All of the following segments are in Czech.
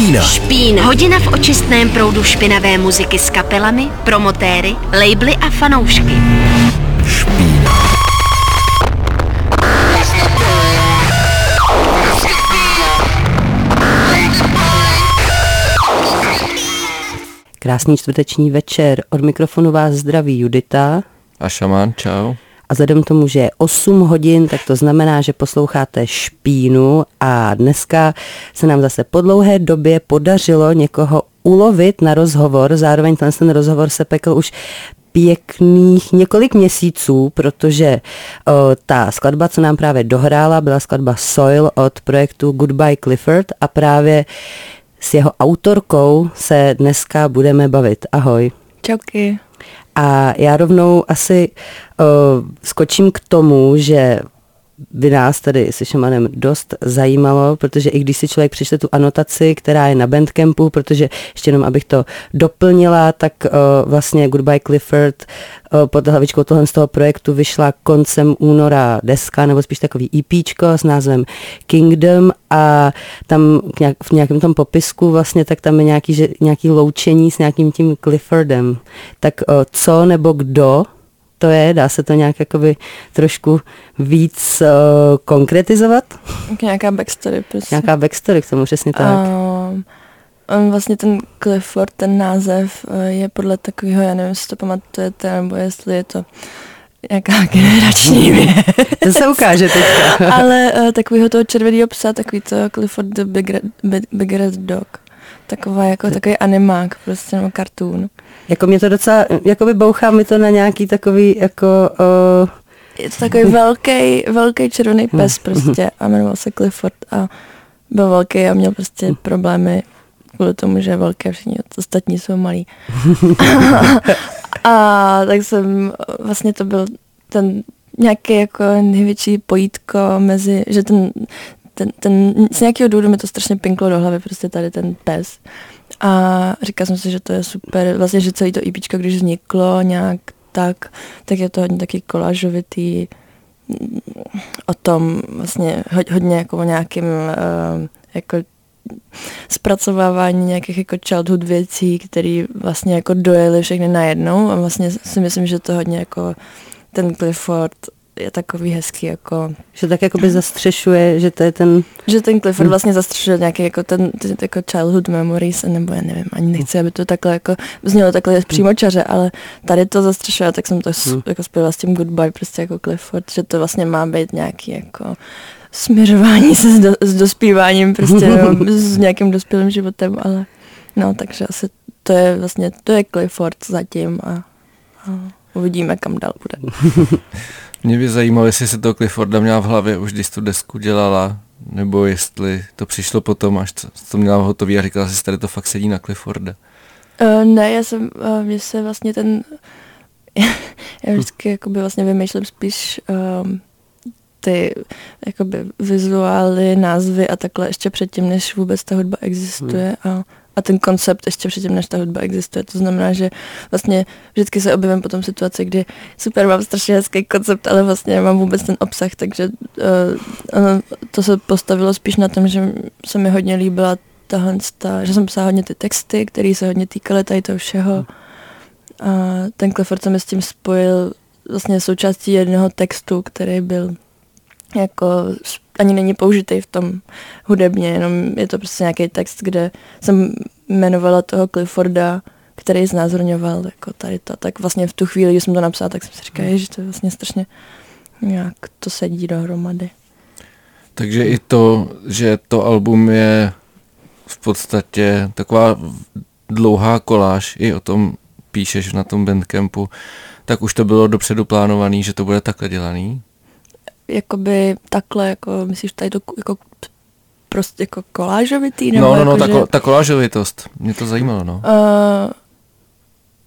Špína. Špína. Hodina v očistném proudu špinavé muziky s kapelami, promotéry, labely a fanoušky. Špína. Krásný čtvrteční večer. Od mikrofonu vás zdraví Judita. A šamán, čau. A vzhledem tomu, že je 8 hodin, tak to znamená, že posloucháte špínu a dneska se nám zase po dlouhé době podařilo někoho ulovit na rozhovor. Zároveň ten, ten rozhovor se pekl už pěkných několik měsíců, protože o, ta skladba, co nám právě dohrála, byla skladba Soil od projektu Goodbye Clifford a právě s jeho autorkou se dneska budeme bavit. Ahoj. Čauky. A já rovnou asi uh, skočím k tomu, že by nás tady se Šamanem dost zajímalo, protože i když si člověk přišle tu anotaci, která je na Bandcampu, protože ještě jenom abych to doplnila, tak uh, vlastně Goodbye Clifford uh, pod hlavičkou tohle z toho projektu vyšla koncem února deska, nebo spíš takový EPčko s názvem Kingdom a tam nějak, v nějakém tom popisku vlastně tak tam je nějaký, že, nějaký loučení s nějakým tím Cliffordem. Tak uh, co nebo kdo to je? Dá se to nějak jakoby trošku víc uh, konkretizovat? Nějaká backstory, prostě. Nějaká backstory k tomu, přesně tak. Um, on vlastně ten Clifford, ten název uh, je podle takového, já nevím, jestli to pamatujete, nebo jestli je to nějaká generační věc. to se ukáže teďka. Ale uh, takového toho červeného psa, takový to Clifford the Big Red, Big, Big Red Dog. Taková jako takový animák, prostě, nebo kartún. Jako mě to docela, jako by bouchá mi to na nějaký takový jako... Uh, je to takový velký, velký červený hm. pes prostě a jmenoval se Clifford a byl velký a měl prostě hm. problémy kvůli tomu, že je velký a všichni ostatní jsou malí. a tak jsem, vlastně to byl ten nějaký jako největší pojítko mezi, že ten, ten, ten, z nějakého důvodu mi to strašně pinklo do hlavy, prostě tady ten pes. A říkal jsem si, že to je super, vlastně, že celý to IP, e když vzniklo nějak tak, tak je to hodně taky kolážovitý mm, o tom vlastně hodně jako o nějakým uh, jako zpracovávání nějakých jako childhood věcí, které vlastně jako dojeli všechny najednou. A vlastně si myslím, že to hodně jako ten Clifford je takový hezký jako... Že tak jakoby zastřešuje, že to je ten... Že ten Clifford hmm. vlastně zastřešuje nějaký jako ten, ten jako childhood memories, nebo já nevím, ani nechci, aby to takhle jako znělo takhle hmm. přímo čaře, ale tady to zastřešuje, tak jsem to hmm. jako spojila s tím goodbye, prostě jako Clifford, že to vlastně má být nějaký jako směřování se s, do, s dospíváním prostě, nebo s nějakým dospělým životem, ale no, takže asi to je vlastně, to je Clifford zatím a, a uvidíme, kam dál bude. Mě by zajímalo, jestli se to Clifforda měla v hlavě už když tu desku dělala, nebo jestli to přišlo potom, až to, měla hotový a říkala si, tady to fakt sedí na Clifforda. Uh, ne, já jsem, uh, mně se vlastně ten, já vždycky hm. jakoby vlastně vymýšlím spíš um, ty jakoby vizuály, názvy a takhle ještě předtím, než vůbec ta hudba existuje hm. a a ten koncept ještě předtím, než ta hudba existuje. To znamená, že vlastně vždycky se objevím potom situaci, kdy super, mám strašně hezký koncept, ale vlastně nemám vůbec ten obsah, takže uh, to se postavilo spíš na tom, že se mi hodně líbila tahle, ta, že jsem psala hodně ty texty, které se hodně týkaly tady toho všeho. A ten Clifford se mi s tím spojil vlastně součástí jednoho textu, který byl jako ani není použitý v tom hudebně, jenom je to prostě nějaký text, kde jsem jmenovala toho Clifforda, který znázorňoval jako tady to. Tak vlastně v tu chvíli, kdy jsem to napsala, tak jsem si říkala, že to je vlastně strašně nějak to sedí dohromady. Takže i to, že to album je v podstatě taková dlouhá koláž, i o tom píšeš na tom bandcampu, tak už to bylo dopředu plánovaný, že to bude takhle dělaný? Jakoby takhle, jako myslíš tady to jako prostě jako kolážovitý? Nebo no, no, no, jako, ta, že... ta kolážovitost, mě to zajímalo, no. Uh,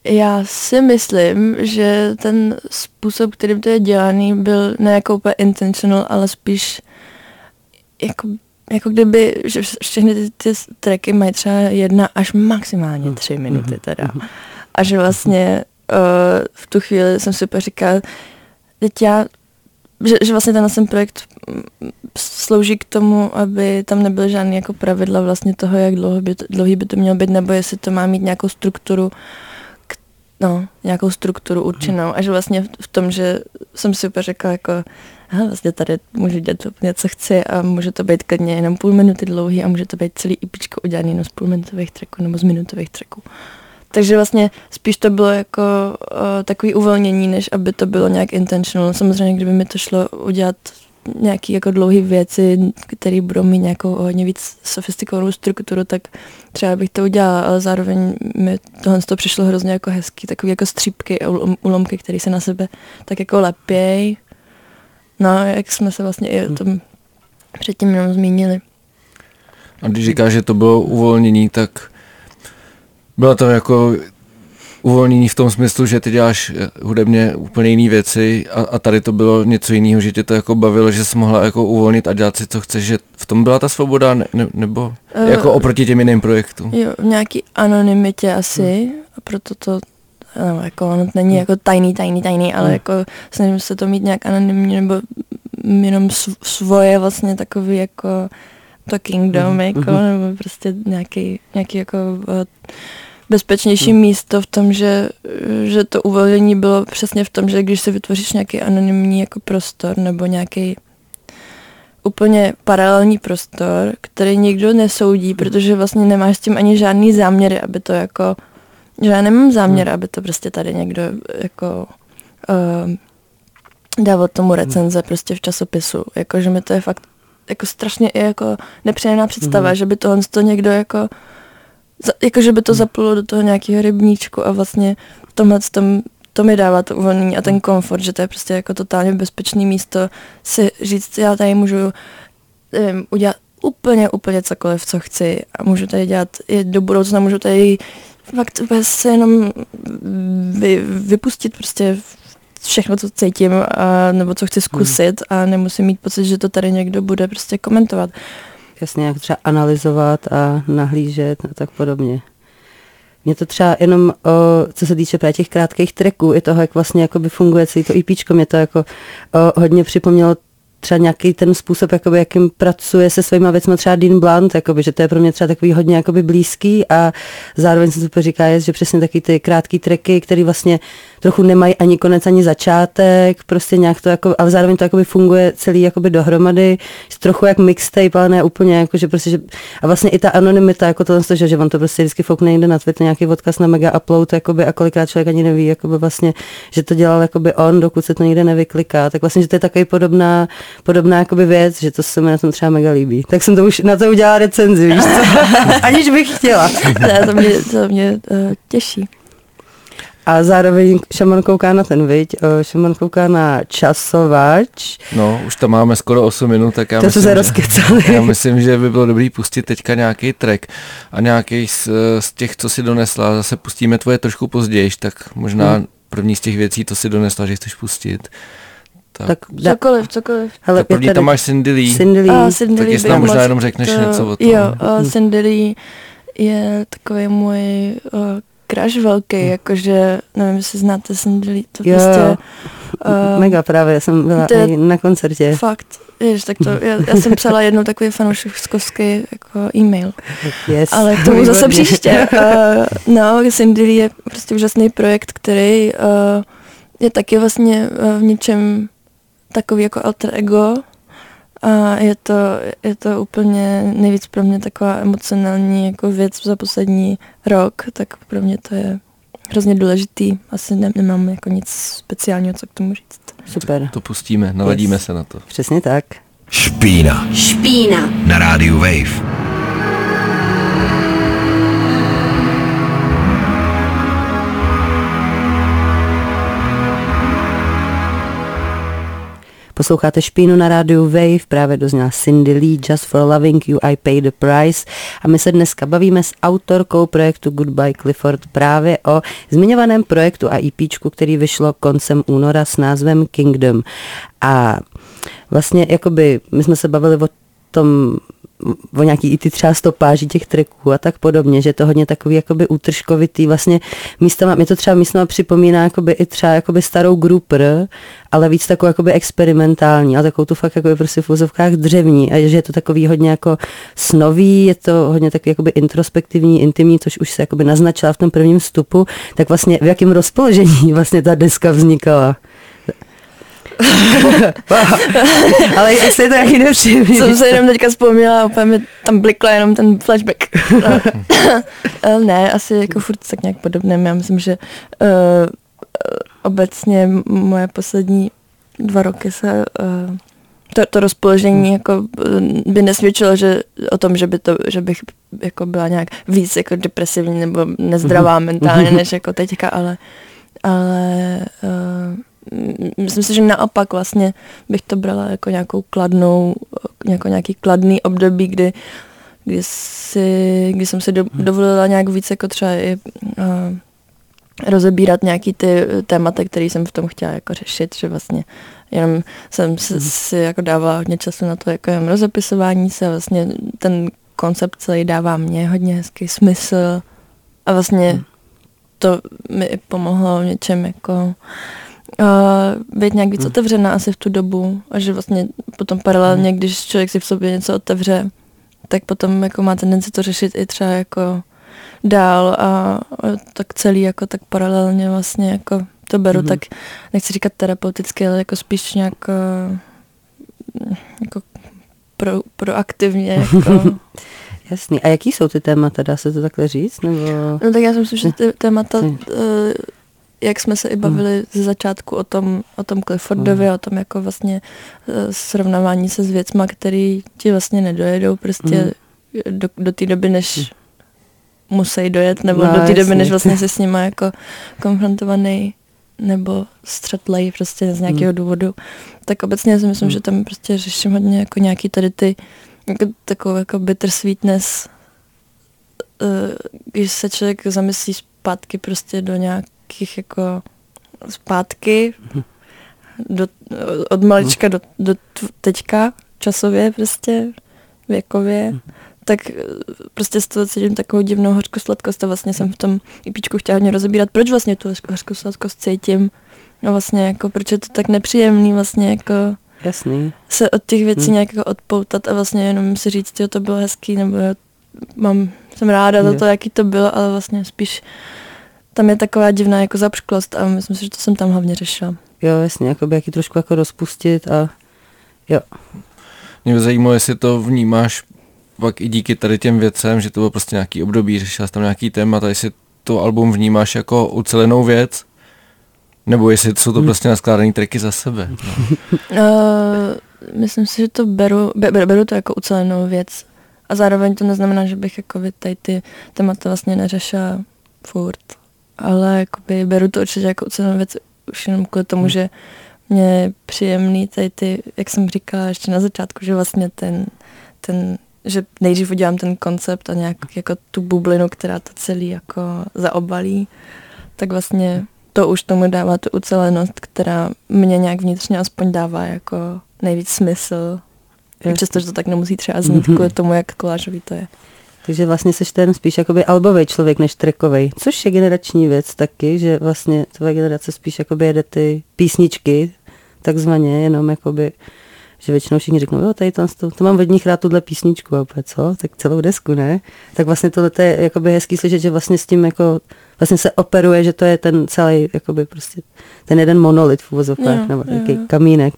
já si myslím, že ten způsob, kterým to je dělaný, byl ne jako úplně intentional, ale spíš jako, jako kdyby, že všechny ty, ty tracky mají třeba jedna až maximálně hmm. tři minuty hmm. teda. Hmm. A že vlastně uh, v tu chvíli jsem si úplně říkal, teď já že, že vlastně tenhle ten projekt mm, slouží k tomu, aby tam nebyly žádné jako pravidla vlastně toho, jak dlouho by to, dlouhý by to mělo být, nebo jestli to má mít nějakou strukturu, k, no, nějakou strukturu určenou. A že vlastně v tom, že jsem si úplně řekla, jako, aha, vlastně tady můžu dělat úplně, co chci a může to být klidně jenom půl minuty dlouhý a může to být celý IPčko udělaný jenom z půlminutových tracků nebo z minutových tracků. Takže vlastně spíš to bylo jako uh, takový uvolnění, než aby to bylo nějak intentional. Samozřejmě, kdyby mi to šlo udělat nějaký jako dlouhé věci, které budou mít nějakou hodně víc sofistikovanou strukturu, tak třeba bych to udělala, ale zároveň mi tohle to přišlo hrozně jako hezký, takový jako střípky a ulomky, které se na sebe tak jako lepěj. No, jak jsme se vlastně i o tom předtím jenom zmínili. A když říkáš, že to bylo uvolnění, tak bylo to jako uvolnění v tom smyslu, že ty děláš eh, hudebně úplně jiné věci a, a tady to bylo něco jiného, že tě to jako bavilo, že jsi mohla jako uvolnit a dělat si, co chceš, že v tom byla ta svoboda, ne, ne, nebo uh, jako oproti těm jiným projektům? Jo, v nějaký anonymitě asi hmm. a proto to no, jako ono není jako tajný, tajný, tajný, ale hmm. jako snažím se to mít nějak anonymně nebo jenom svoje vlastně takový jako to kingdom, hmm. jako, hmm. nebo prostě nějaký, nějaký jako uh, bezpečnější hmm. místo v tom, že, že to uvolnění bylo přesně v tom, že když si vytvoříš nějaký anonymní jako prostor nebo nějaký úplně paralelní prostor, který nikdo nesoudí, hmm. protože vlastně nemáš s tím ani žádný záměry, aby to jako, že já nemám záměr, hmm. aby to prostě tady někdo jako uh, dával tomu recenze hmm. prostě v časopisu, jako že mi to je fakt jako strašně jako nepříjemná představa, hmm. že by tohle to někdo jako jakože by to hmm. zaplulo do toho nějakého rybníčku a vlastně v tomhle tom, to mi dává to uvolnění a ten hmm. komfort, že to je prostě jako totálně bezpečné místo si říct, já tady můžu nevím, udělat úplně, úplně cokoliv, co chci a můžu tady dělat i do budoucna, můžu tady fakt se jenom vy, vypustit prostě všechno, co cítím, a, nebo co chci zkusit a nemusím mít pocit, že to tady někdo bude prostě komentovat jasně jak třeba analyzovat a nahlížet a tak podobně. Mě to třeba jenom, o, co se týče právě těch krátkých tracků i toho, jak vlastně funguje celý to IP, mě to jako o, hodně připomnělo třeba nějaký ten způsob, jakoby, jakým pracuje se svýma věcmi třeba Dean Blunt, jakoby, že to je pro mě třeba takový hodně jakoby blízký a zároveň se super říká, je, že přesně taky ty krátký treky, které vlastně trochu nemají ani konec, ani začátek, prostě nějak to jako, ale zároveň to jakoby funguje celý jakoby dohromady, trochu jak mixtape, ale ne úplně, jako, že prostě, že, a vlastně i ta anonymita, jako to, že, že on to prostě vždycky foukne někde na Twitter, nějaký odkaz na mega upload, jakoby, a kolikrát člověk ani neví, jakoby vlastně, že to dělal jakoby on, dokud se to nikde nevykliká, tak vlastně, že to je takový podobná, podobná jakoby věc, že to se mi na tom třeba mega líbí. Tak jsem to už na to udělala recenzi, víš co? Aniž bych chtěla. ne, to mě, to mě uh, těší. A zároveň Šaman kouká na ten, viď? Šaman kouká na časovač. No, už tam máme skoro 8 minut, tak já to myslím, se rozkecali. já myslím, že by bylo dobrý pustit teďka nějaký track a nějaký z, z těch, co si donesla, zase pustíme tvoje trošku později, tak možná hmm. první z těch věcí, to si donesla, že chceš pustit. Tak, tak cokoliv, cokoliv. Hele, tak první tam máš Cindy Lee. Cindy Lee. A, Cindy tak jestli nám možná jenom řekneš to, něco o tom. Jo, uh, Cindy Lee je takový můj uh, crush velký, hmm. jakože, nevím, jestli znáte Cindy to jo, prostě... Uh, Mega právě, jsem byla to i na koncertě. Fakt, Jež, tak to, já, já jsem psala jednou takový fanouškovský jako e-mail. Yes. Ale k tomu zase příště. Uh, no, Cindy je prostě úžasný projekt, který uh, je taky vlastně uh, v něčem takový jako alter ego, a je to, je to úplně nejvíc pro mě taková emocionální jako věc za poslední rok, tak pro mě to je hrozně důležitý. Asi ne, nemám jako nic speciálního, co k tomu říct. Super. To, to pustíme, naladíme yes. se na to. Přesně tak. Špína. Špína. Na rádiu Wave. Posloucháte Špínu na rádiu Wave, právě dozněla Cindy Lee, Just for Loving You, I Pay the Price a my se dneska bavíme s autorkou projektu Goodbye Clifford právě o zmiňovaném projektu a EPčku, který vyšlo koncem února s názvem Kingdom. A vlastně jakoby my jsme se bavili o tom o nějaký i ty třeba stopáži těch tracků a tak podobně, že je to hodně takový jakoby útržkovitý, vlastně místama, mě to třeba místama připomíná jakoby i třeba jakoby starou Grouper, ale víc takovou jakoby experimentální, a takovou tu fakt jakoby prostě v vozovkách dřevní a že je to takový hodně jako snový, je to hodně takový jakoby introspektivní, intimní, což už se jakoby naznačila v tom prvním vstupu, tak vlastně v jakém rozpoložení vlastně ta deska vznikala? Ale jestli je to jaký nepříjemný. Jsem se jenom teďka vzpomněla, úplně mi tam blikla jenom ten flashback. No. ne, asi jako furt tak nějak podobným. Já myslím, že uh, obecně moje poslední dva roky se uh, to, to rozpoložení hmm. jako by nesvědčilo, že o tom, že, by to, že bych jako byla nějak víc jako depresivní nebo nezdravá hmm. mentálně, než jako teďka, ale, ale uh, myslím si, že naopak vlastně bych to brala jako nějakou kladnou, jako nějaký kladný období, kdy, kdy, si, kdy jsem si do, hmm. dovolila nějak víc jako třeba i uh, rozebírat nějaký ty témata, které jsem v tom chtěla jako řešit, že vlastně jenom jsem si, hmm. si jako dávala hodně času na to jako jenom rozepisování se, vlastně ten koncept celý dává mě hodně hezký smysl a vlastně hmm. to mi i pomohlo v něčem jako uh, být nějak víc hmm. otevřená asi v tu dobu a že vlastně potom paralelně, hmm. když člověk si v sobě něco otevře, tak potom jako má tendenci to řešit i třeba jako dál a, tak celý jako tak paralelně vlastně jako to beru, hmm tak nechci říkat terapeuticky, ale jako spíš nějak uh, jako pro, proaktivně jako Jasný. A jaký jsou ty témata, dá se to takhle říct? Nebo... No tak já si myslím, že ty témata uh, jak jsme se i bavili hmm. ze začátku o tom, o tom Cliffordovi, hmm. o tom jako vlastně uh, srovnávání se s věcma, který ti vlastně nedojedou prostě hmm. do, do té doby, než hmm. musí dojet, nebo no, do té doby, než vlastně se s nima jako konfrontovaný nebo střetlej prostě z nějakého hmm. důvodu. Tak obecně si myslím, hmm. že tam prostě řeším hodně jako nějaký tady ty jako takovou jako bittersweetness, uh, když se člověk zamyslí zpátky prostě do nějak nějakých jako zpátky do, od malička do, do teďka časově prostě, věkově, tak prostě z toho cítím takovou divnou hořkosladkost a vlastně jsem v tom IPčku chtěla hodně rozebírat, proč vlastně tu hořkosladkost cítím a vlastně jako proč je to tak nepříjemný vlastně jako Jasný. se od těch věcí hmm. nějak jako odpoutat a vlastně jenom si říct, jo, to bylo hezký, nebo jo, mám, jsem ráda za to, jaký to bylo, ale vlastně spíš tam je taková divná jako zapšklost a myslím si, že to jsem tam hlavně řešila. Jo, jasně, jako by jaký trošku jako rozpustit a jo. Mě by zajímalo, jestli to vnímáš pak i díky tady těm věcem, že to bylo prostě nějaký období, řešila jsi tam nějaký témat a jestli to album vnímáš jako ucelenou věc, nebo jestli jsou to hmm. prostě naskládané triky za sebe. No. uh, myslím si, že to beru, beru, beru to jako ucelenou věc a zároveň to neznamená, že bych jako tady ty témata vlastně neřešila furt ale jakoby beru to určitě jako cenou věc už jenom kvůli tomu, hmm. že mě je příjemný tady ty, jak jsem říkala ještě na začátku, že vlastně ten, ten že nejdřív udělám ten koncept a nějak jako tu bublinu, která to celý jako zaobalí, tak vlastně to už tomu dává tu ucelenost, která mě nějak vnitřně aspoň dává jako nejvíc smysl. Přestože to tak nemusí třeba znít kvůli tomu, jak kolážový to je. Takže vlastně seš ten spíš jakoby albový člověk než trekový, což je generační věc taky, že vlastně tvoje generace spíš jakoby jede ty písničky, takzvaně, jenom jakoby, že většinou všichni řeknou, jo, tady to, to, to mám od nich rád tuhle písničku, a opět, co, tak celou desku, ne? Tak vlastně tohle je jakoby hezký slyšet, že vlastně s tím jako, vlastně se operuje, že to je ten celý, jakoby prostě, ten jeden monolit v uvozovkách, nebo nějaký kamínek.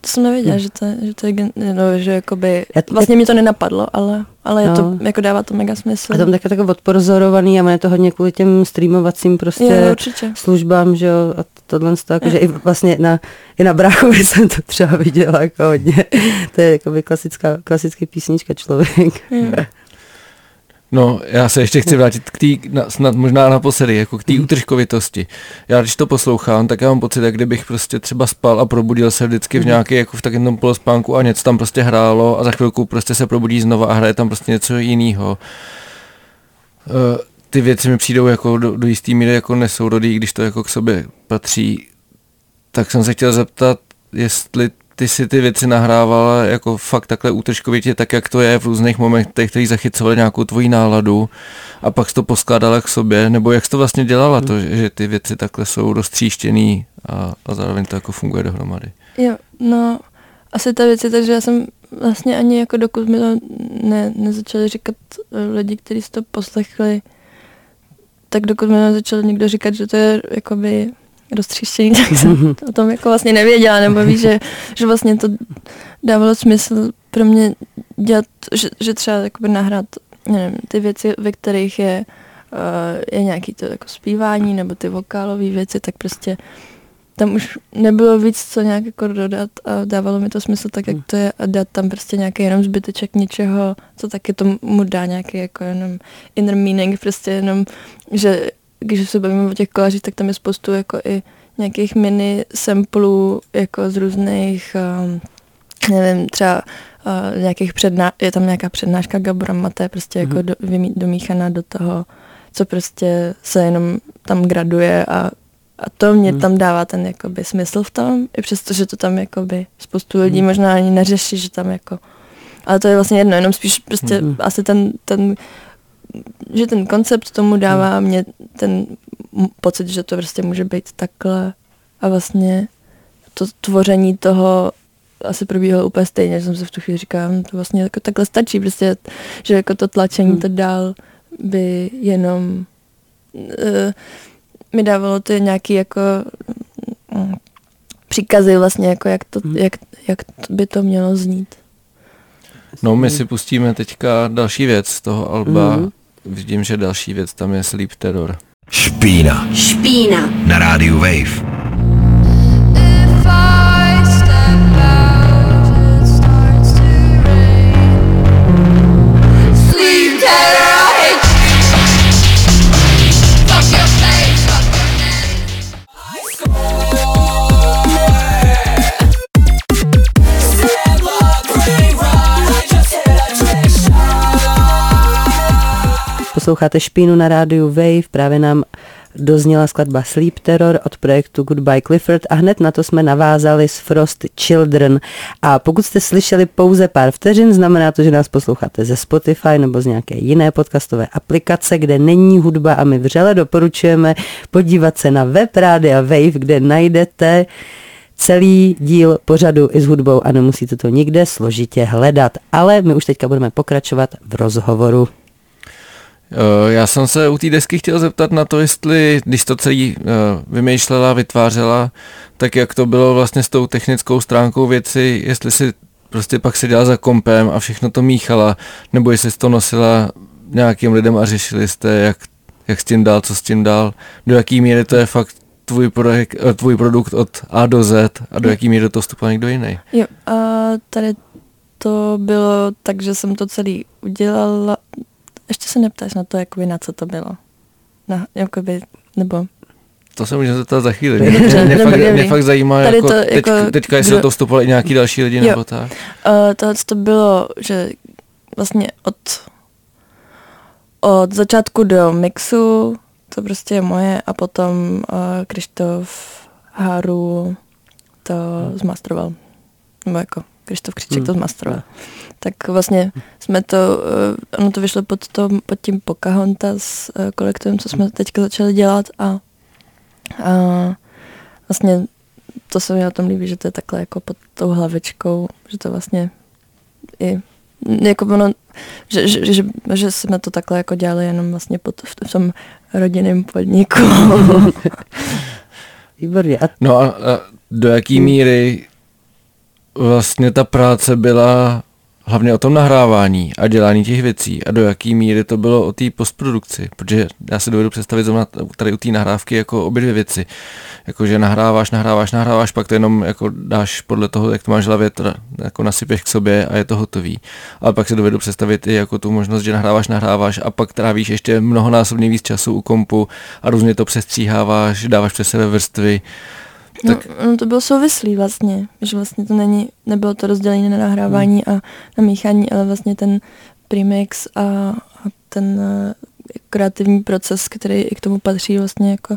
To jsem nevěděla, hmm. že to, že to je, no, že jakoby, vlastně mi to nenapadlo, ale, ale no. je to, no. jako dává to mega smysl. A tam také jako odporzorovaný a je to hodně kvůli těm streamovacím prostě je, určitě. službám, že jo, a tohle to, jako, že i vlastně na, i na bráchovi jsem to třeba viděla jako hodně. to je jako klasická, klasický písnička člověk. Je. No, já se ještě chci vrátit k té, snad možná naposledy, jako k té mm. útržkovitosti. Já když to poslouchám, tak já mám pocit, jak kdybych prostě třeba spal a probudil se vždycky v mhm. nějaké, jako v takovém polospánku a něco tam prostě hrálo a za chvilku prostě se probudí znova a hraje tam prostě něco jiného. Uh, ty věci mi přijdou jako do, do jistý míry jako nesourodý, když to jako k sobě patří. Tak jsem se chtěl zeptat, jestli ty si ty věci nahrávala jako fakt takhle útržkovitě, tak jak to je v různých momentech, který zachycovali nějakou tvoji náladu a pak jsi to poskládala k sobě, nebo jak jsi to vlastně dělala, to, že ty věci takhle jsou roztříštěný a, a zároveň to jako funguje dohromady. Jo, no, asi ta věc je tak, že já jsem vlastně ani jako dokud mi to ne, nezačali říkat lidi, kteří si to poslechli, tak dokud mi nezačal někdo říkat, že to je jakoby roztříštění, tak jsem o tom jako vlastně nevěděla, nebo víš, že, že vlastně to dávalo smysl pro mě dělat, že, že třeba jakoby nahrát nevím, ty věci, ve kterých je, uh, je nějaký to jako zpívání nebo ty vokálové věci, tak prostě tam už nebylo víc co nějak jako dodat a dávalo mi to smysl tak, jak to je a dát tam prostě nějaký jenom zbyteček něčeho, co taky tomu dá nějaký jako jenom inner meaning, prostě jenom, že když se bavíme o těch kolářích, tak tam je spoustu jako i nějakých mini samplů jako z různých, um, nevím, třeba uh, nějakých předná, je tam nějaká přednáška Gabora Maté, prostě jako mm-hmm. do, vymí, domíchaná do toho, co prostě se jenom tam graduje a a to mě hmm. tam dává ten jakoby smysl v tom, i přesto, že to tam jakoby spoustu lidí hmm. možná ani neřeší, že tam jako, ale to je vlastně jedno, jenom spíš prostě hmm. asi ten, ten, že ten koncept tomu dává hmm. mě ten pocit, že to prostě může být takhle a vlastně to tvoření toho asi probíhalo úplně stejně, že jsem se v tu chvíli říkala, no to vlastně jako takhle stačí, prostě, že jako to tlačení hmm. to dál by jenom uh, mi dávalo to nějaký jako mm, příkazy vlastně, jako jak, to, hmm. jak, jak by to mělo znít. No my si pustíme teďka další věc z toho alba. Mm-hmm. Vidím, že další věc tam je Sleep Terror. Špína. Špína. Na rádiu Wave. Posloucháte Špínu na rádiu Wave, právě nám dozněla skladba Sleep Terror od projektu Goodbye Clifford a hned na to jsme navázali s Frost Children. A pokud jste slyšeli pouze pár vteřin, znamená to, že nás posloucháte ze Spotify nebo z nějaké jiné podcastové aplikace, kde není hudba a my vřele doporučujeme podívat se na web Rádia Wave, kde najdete celý díl pořadu i s hudbou a nemusíte to nikde složitě hledat. Ale my už teďka budeme pokračovat v rozhovoru. Eh, já jsem se u té desky chtěl zeptat na to, jestli, když to celý uh, vymýšlela, vytvářela, tak jak to bylo vlastně s tou technickou stránkou věci, jestli si prostě pak seděla za kompem a všechno to míchala, nebo jestli jsi to nosila nějakým lidem a řešili jste, jak, jak s tím dál, co s tím dál, do jaký míry to je fakt tvůj, projekt, eh, tvůj produkt od A do Z a do jaký míry to vstupuje někdo jiný. Jo, a tady to bylo tak, že jsem to celý udělala, ještě se neptáš na to, jakoby, na co to bylo. Na, jakoby, nebo to se můžeme zeptat za chvíli. Mě, mě, mě, fakt, mě fakt zajímá, jako, to, teď, jako, teďka jestli do toho vstupovali nějaký další lidi jo. nebo tak. Uh, tohle to bylo, že vlastně od, od začátku do mixu, to prostě je moje, a potom uh, Krištof Haru to hmm. zmastroval. Nebo jako Krištof Křiček hmm. to zmastroval tak vlastně jsme to, uh, ono to vyšlo pod, to, pod tím Pocahontas uh, kolektivem, co jsme teďka začali dělat a, a vlastně to se mi na tom líbí, že to je takhle jako pod tou hlavičkou, že to vlastně i jako ono, že, že, že, že jsme to takhle jako dělali jenom vlastně pod, v, v tom rodinném podniku. Výborně. No a, a do jaký míry vlastně ta práce byla hlavně o tom nahrávání a dělání těch věcí a do jaký míry to bylo o té postprodukci, protože já si dovedu představit zrovna tady u té nahrávky jako obě dvě věci. Jakože nahráváš, nahráváš, nahráváš, pak to jenom jako dáš podle toho, jak to máš v hlavě, jako nasypeš k sobě a je to hotový. Ale pak si dovedu představit i jako tu možnost, že nahráváš, nahráváš a pak trávíš ještě mnohonásobně víc času u kompu a různě to přestříháváš, dáváš přes sebe vrstvy tak... No, no to bylo souvislý vlastně, že vlastně to není, nebylo to rozdělení na nahrávání hmm. a na míchání, ale vlastně ten premix a, a ten uh, kreativní proces, který i k tomu patří vlastně jako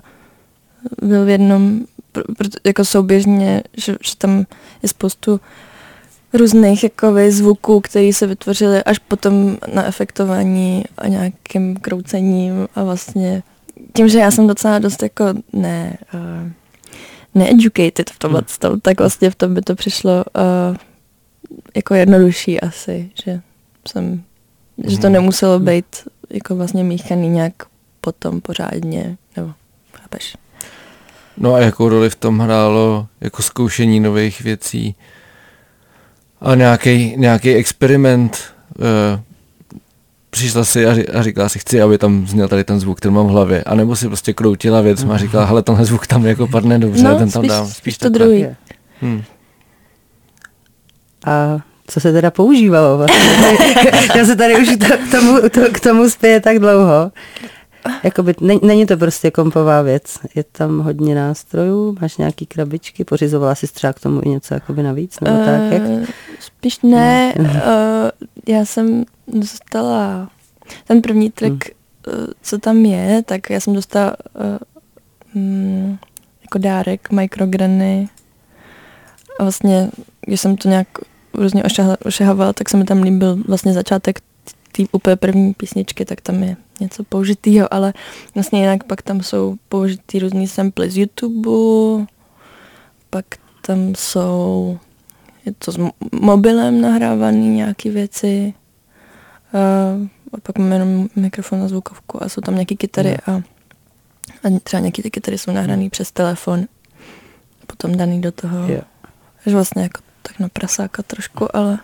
byl v jednom pr- pr- jako souběžně, že, že tam je spoustu různých jakoby, zvuků, které se vytvořily až potom na efektování a nějakým kroucením a vlastně tím, že já jsem docela dost jako ne, uh, needucated v tomhle, hmm. tak vlastně v tom by to přišlo uh, jako jednodušší asi, že jsem, hmm. že to nemuselo být jako vlastně míchaný nějak potom pořádně, nebo chápeš? No a jakou roli v tom hrálo jako zkoušení nových věcí a nějaký, nějaký experiment. Přišla si a, a říkala si, chci, aby tam zněl tady ten zvuk, který mám v hlavě. A nebo si prostě kroutila věc a říkala, hele, tenhle zvuk tam jako padne dobře, no, ten tam spíš, dám. Spíš, spíš to druhý. Hmm. A co se teda používalo vlastně? Já se tady už to, k, tomu, to, k tomu spěje tak dlouho. Jakoby, ne, není to prostě kompová věc. Je tam hodně nástrojů, máš nějaký krabičky, pořizovala si třeba k tomu i něco jakoby navíc, nebo uh, tak? Jak? Eh, spíš ne, uh, já jsem dostala ten první track, hmm. uh, co tam je, tak já jsem dostala uh, um, jako dárek micrograny a vlastně, když jsem to nějak různě ošahovala, tak se mi tam líbil vlastně začátek té úplně první písničky, tak tam je něco použitýho, ale vlastně jinak pak tam jsou použitý různý samply z YouTube, pak tam jsou je to s mobilem nahrávaný nějaký věci, uh, a pak máme jenom mikrofon na zvukovku a jsou tam nějaké kytary a, a třeba nějaké ty kytary jsou nahrané přes telefon a potom daný do toho. Yeah. Takže vlastně jako tak na prasáka trošku, ale,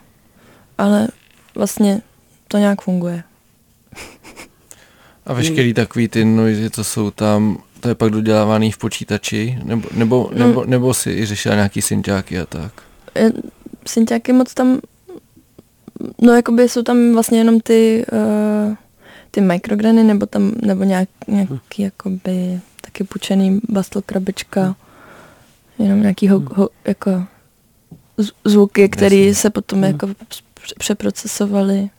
ale vlastně to nějak funguje. A veškerý takový ty noisy, co jsou tam, to je pak dodělávaný v počítači? Nebo, nebo, no. nebo, nebo si i řešila nějaký synťáky a tak? Synťáky moc tam, no jakoby jsou tam vlastně jenom ty, uh, ty micrograny, nebo tam, nebo nějak, nějaký jakoby taky pučený bastel krabička, jenom nějaký ho, ho, jako zvuky, které se potom jako přeprocesovaly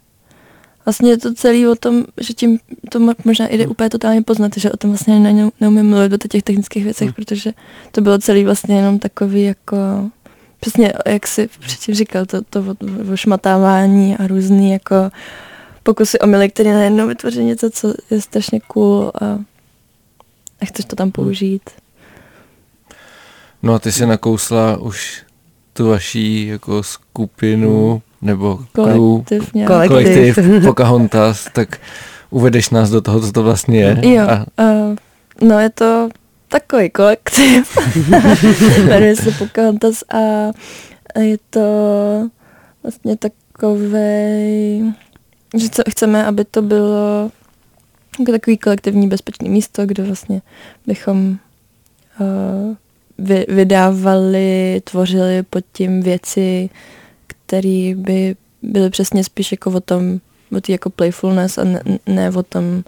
vlastně je to celý o tom, že tím to možná jde hmm. úplně totálně poznat, že o tom vlastně ne, neumím mluvit o těch technických věcech, hmm. protože to bylo celý vlastně jenom takový jako přesně, jak si předtím říkal, to, to šmatávání a různý jako pokusy o mily, které najednou vytvoří něco, co je strašně cool a, a chceš to tam hmm. použít. No a ty jsi nakousla už tu vaší jako skupinu, nebo kolektiv, crew, kolektiv, kolektiv Pocahontas, tak uvedeš nás do toho, co to vlastně je. Jo, a... uh, no je to takový kolektiv, jmenuje se Pocahontas a je to vlastně takový, že co, chceme, aby to bylo jako takový kolektivní bezpečné místo, kde vlastně bychom uh, vy, vydávali, tvořili pod tím věci, který by byly přesně spíš jako o tom, o té jako playfulness a ne, ne o tom,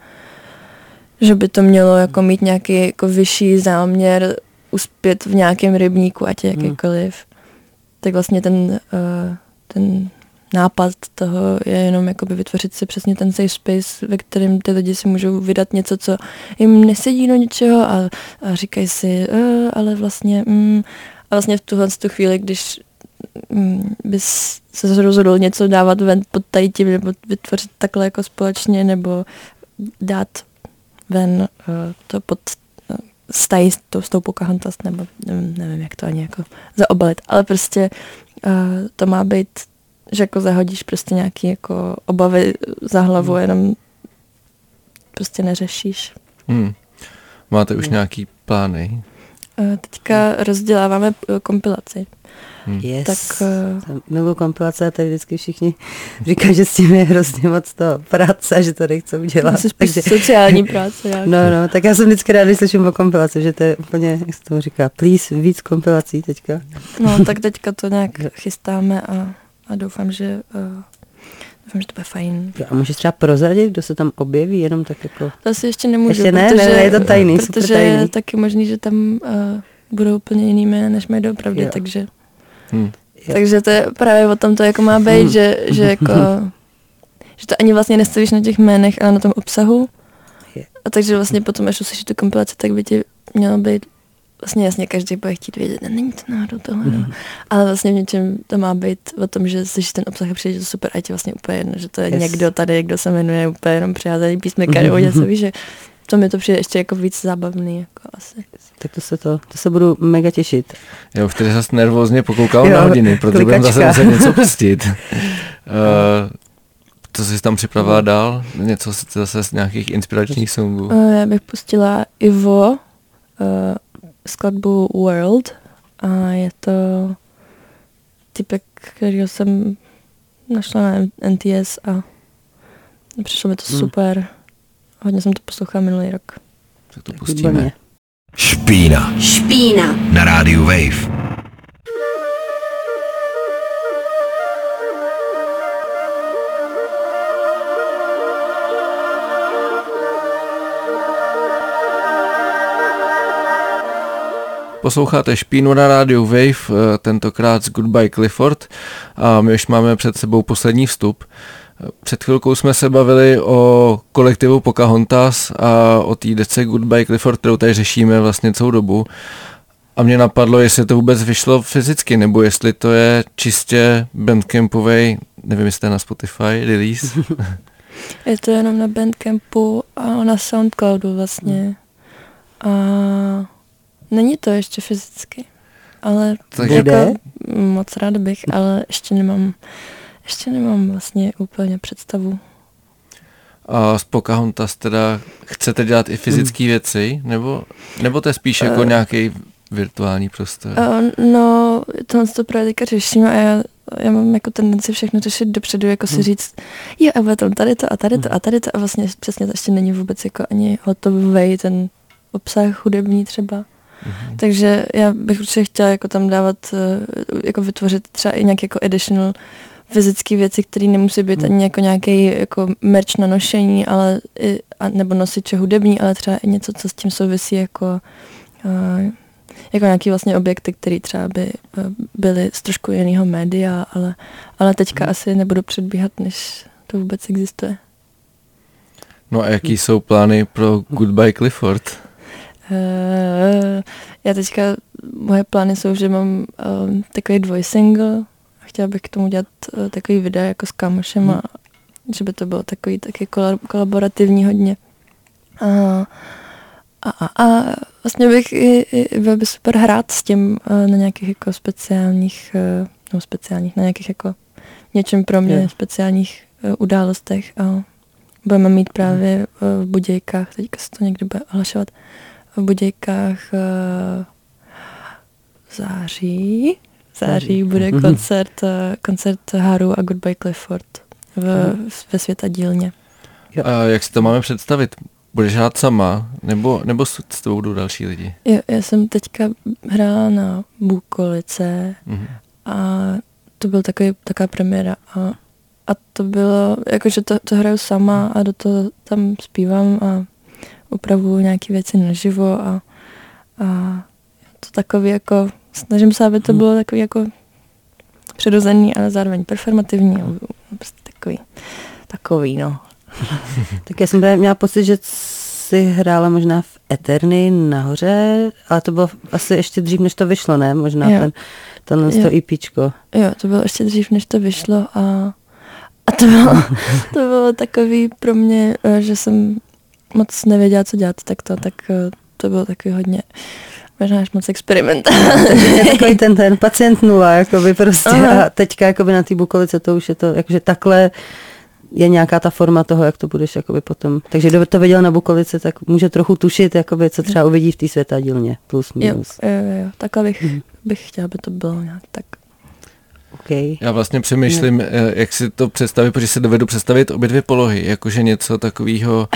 že by to mělo jako mít nějaký jako vyšší záměr uspět v nějakém rybníku, ať hmm. jakýkoliv. Hmm. Tak vlastně ten, uh, ten nápad toho je jenom jakoby vytvořit si přesně ten safe space, ve kterém ty lidi si můžou vydat něco, co jim nesedí do ničeho a, a říkají si, uh, ale vlastně mm, a vlastně v tuhle tu chvíli, když bys se rozhodl něco dávat ven pod tajitím nebo vytvořit takhle jako společně nebo dát ven uh, to pod uh, stají s, to, s tou Pocahontas, nebo nevím, nevím, jak to ani jako zaobalit, ale prostě uh, to má být, že jako zahodíš prostě nějaký jako obavy za hlavu, hmm. jenom prostě neřešíš. Hmm. Máte už hmm. nějaký plány? Uh, teďka rozděláváme kompilaci. Hmm. Yes. Tak, uh, miluji kompilace a tady vždycky všichni říkají, že s tím je hrozně moc to práce a že to nechcou udělat. Jsi takže, sociální práce. Jak. No, no, tak já jsem vždycky rád, když slyším o kompilaci, že to je úplně, jak se to říká, please, víc kompilací teďka. No, tak teďka to nějak chystáme a, a doufám, že uh, Doufám, že to bude fajn. Jo, a můžeš třeba prozradit, kdo se tam objeví, jenom tak jako... To asi ještě nemůžu, ještě ne, protože, ne, ne, je to tajný, protože super tajný. je taky možný, že tam uh, budou úplně jiný jména, než mají doopravdy, jo. takže... Hmm. Takže to je právě o tom to jako má být, že, že jako že to ani vlastně nestavíš na těch jménech, ale na tom obsahu. A takže vlastně potom, až uslyšíš tu kompilaci, tak by ti mělo být vlastně jasně každý bude chtít vědět, není to náhodou tohle, no. ale vlastně v něčem to má být o tom, že slyšíš ten obsah a přijde, že to super a je ti vlastně úplně jedno, že to je Yes. někdo tady, kdo se jmenuje úplně jenom přiházený písmeka nebo něco, víš, že to mi to přijde ještě jako víc zábavný, jako asi. Tak to se to, to se budu mega těšit. Já už tady zase nervózně pokoukal Jo, na hodiny, protože budeme zase muset něco pustit. uh, co jsi tam připravila dál? Něco z- zase z nějakých inspiračních songů? Uh, já bych pustila Ivo, uh, skladbu World a je to typek, kterýho jsem našla na NTS a přišlo mi to Hmm. super. Hodně jsem to poslouchala minulý rok. Tak to pustíme. Výborně. Špína Špína. na rádiu Wave. Posloucháte Špínu na rádiu Wave, eh, tentokrát z Goodbye Clifford a my už máme před sebou poslední vstup. Eh, Před chvilkou jsme se bavili o kolektivu Pocahontas a o té dece Goodbye Clifford, kterou tady řešíme vlastně celou dobu. A mě napadlo, jestli to vůbec vyšlo fyzicky, nebo jestli to je čistě bandcampovej, nevím, jestli je na Spotify, release. Je to jenom na Bandcampu a na Soundcloudu vlastně. A není to ještě fyzicky. Ale Takže- jako, moc rád bych, ale ještě nemám, ještě nemám vlastně úplně představu. A z Pocahontas teda chcete dělat i fyzické věci, nebo, nebo to je spíš jako Eh. nějaký virtuální prostor? Uh, no, tohle to právě teďka řeším a já, já mám jako tendenci všechno řešit dopředu, jako si říct, jo, a bude tam tady to a tady to a tady to a vlastně přesně to ještě není vůbec jako ani hotový ten obsah hudební třeba. Mhm. Takže já bych určitě chtěla jako tam dávat, eh, jako vytvořit třeba i nějaké jako additional fyzické věci, které nemusí být ani jako nějaký jako merch na nošení, ale i, a, nebo nosiče hudební, ale třeba i něco, co s tím souvisí jako uh, jako nějaký vlastně objekty, které třeba by eh, byly z trošku jiného média, ale, ale teďka asi nebudu předbíhat, než to vůbec existuje. No a jaký jsou plány pro Goodbye Clifford? Uh, já teďka, moje plány jsou, že mám um, takový dvojsingle a chtěla bych k tomu dělat uh, takový videa jako s kamošem a že by to bylo takový taky kola- kolaborativní hodně. A, a, a, a vlastně bych i, i bylo by super hrát s tím uh, na nějakých jako speciálních, uh, no speciálních, na nějakých jako něčem pro mě Jo. speciálních uh, událostech a budeme mít právě uh, v Budějkách, teďka se to někdy bude ohlašovat, v Budějkách uh, v září. V září bude Mhm. koncert, uh, koncert Haru a Goodbye Clifford v, ve světa dílně. A jak si to máme představit? Budeš hrát sama, nebo, nebo s tebou budou další lidi? Jo, já jsem teďka hrála na Bukolice Mhm. a to byl takový, taková premiéra a, a to bylo, jakože to, to hraju sama a do toho tam zpívám a upravuju nějaké věci naživo a, a to takový jako, snažím se, aby to Hmm. bylo takový jako přirozený, ale zároveň performativní a prostě takový, takový no. Tak já jsem měla pocit, že si hrála možná v Eterny nahoře, ale to bylo asi ještě dřív, než to vyšlo, ne? Možná Jo. ten, tenhle Jo. to EPčko. Jo, to bylo ještě dřív, než to vyšlo a, a to, bylo, to bylo takový pro mě, eh, že jsem moc nevěděla, co dělat, tak to, tak eh, to bylo takový hodně, možná až moc experiment. takový ten, ten pacient nula, jakoby prostě. Aha. A teďka jakoby na té bukolice to už je to, jakože takhle je nějaká ta forma toho, jak to budeš jakoby potom. Takže kdo to viděl na bukolice, tak může trochu tušit, jakoby, co třeba uvidí v té světadílně. Plus, jo, minus. jo, jo, takhle bych, bych chtěla, aby to bylo nějak tak. Okay. Já vlastně přemýšlím, eh, jak si to představit, protože si dovedu představit obě dvě polohy, jakože něco takového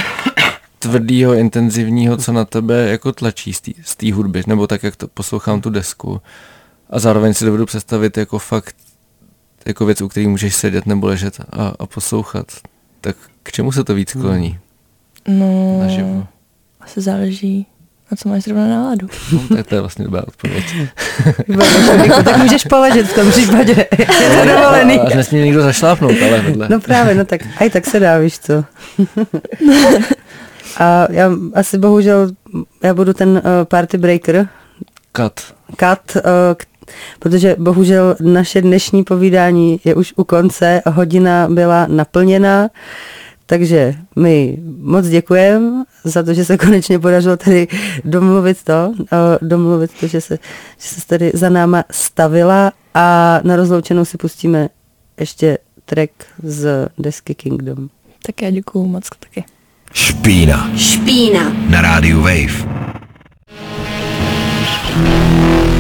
tvrdého, intenzivního, co na tebe jako tlačí z té- hudby, nebo tak, jak to poslouchám tu desku. A zároveň si dovedu představit jako fakt jako věc, u který můžeš sedět nebo ležet a, a poslouchat. Tak k čemu se to víc kloní? No, Naživo. asi záleží, na co máš zrovna náladu. No, tak to je vlastně dobrá odpověď. tak můžeš položit v tom případě. je to dovolený. Až nesmí nikdo zašlápnout, ale vedle. No právě, no tak, aj tak se dá, víš co. A já asi bohužel, já budu ten uh, party breaker, kat. kat, eh, protože bohužel naše dnešní povídání je už u konce, hodina byla naplněna, takže my moc děkujeme za to, že se konečně podařilo tady domluvit to, eh, domluvit to, že se, že se tady za náma stavila a na rozloučenou si pustíme ještě track z desky Kingdom. Tak já děkuju moc taky. Špína. Špína. Na rádiu Wave.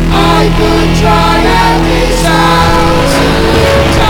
I could try every sound